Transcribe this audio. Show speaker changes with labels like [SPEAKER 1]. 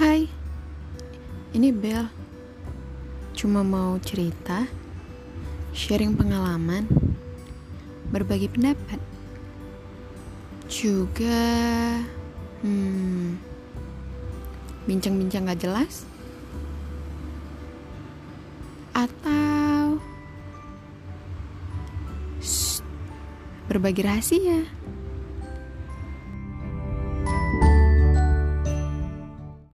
[SPEAKER 1] Hai, ini Bel. Cuma mau cerita, sharing pengalaman, berbagi pendapat. Juga, hmm, bincang-bincang gak jelas. Atau, shh, berbagi rahasia.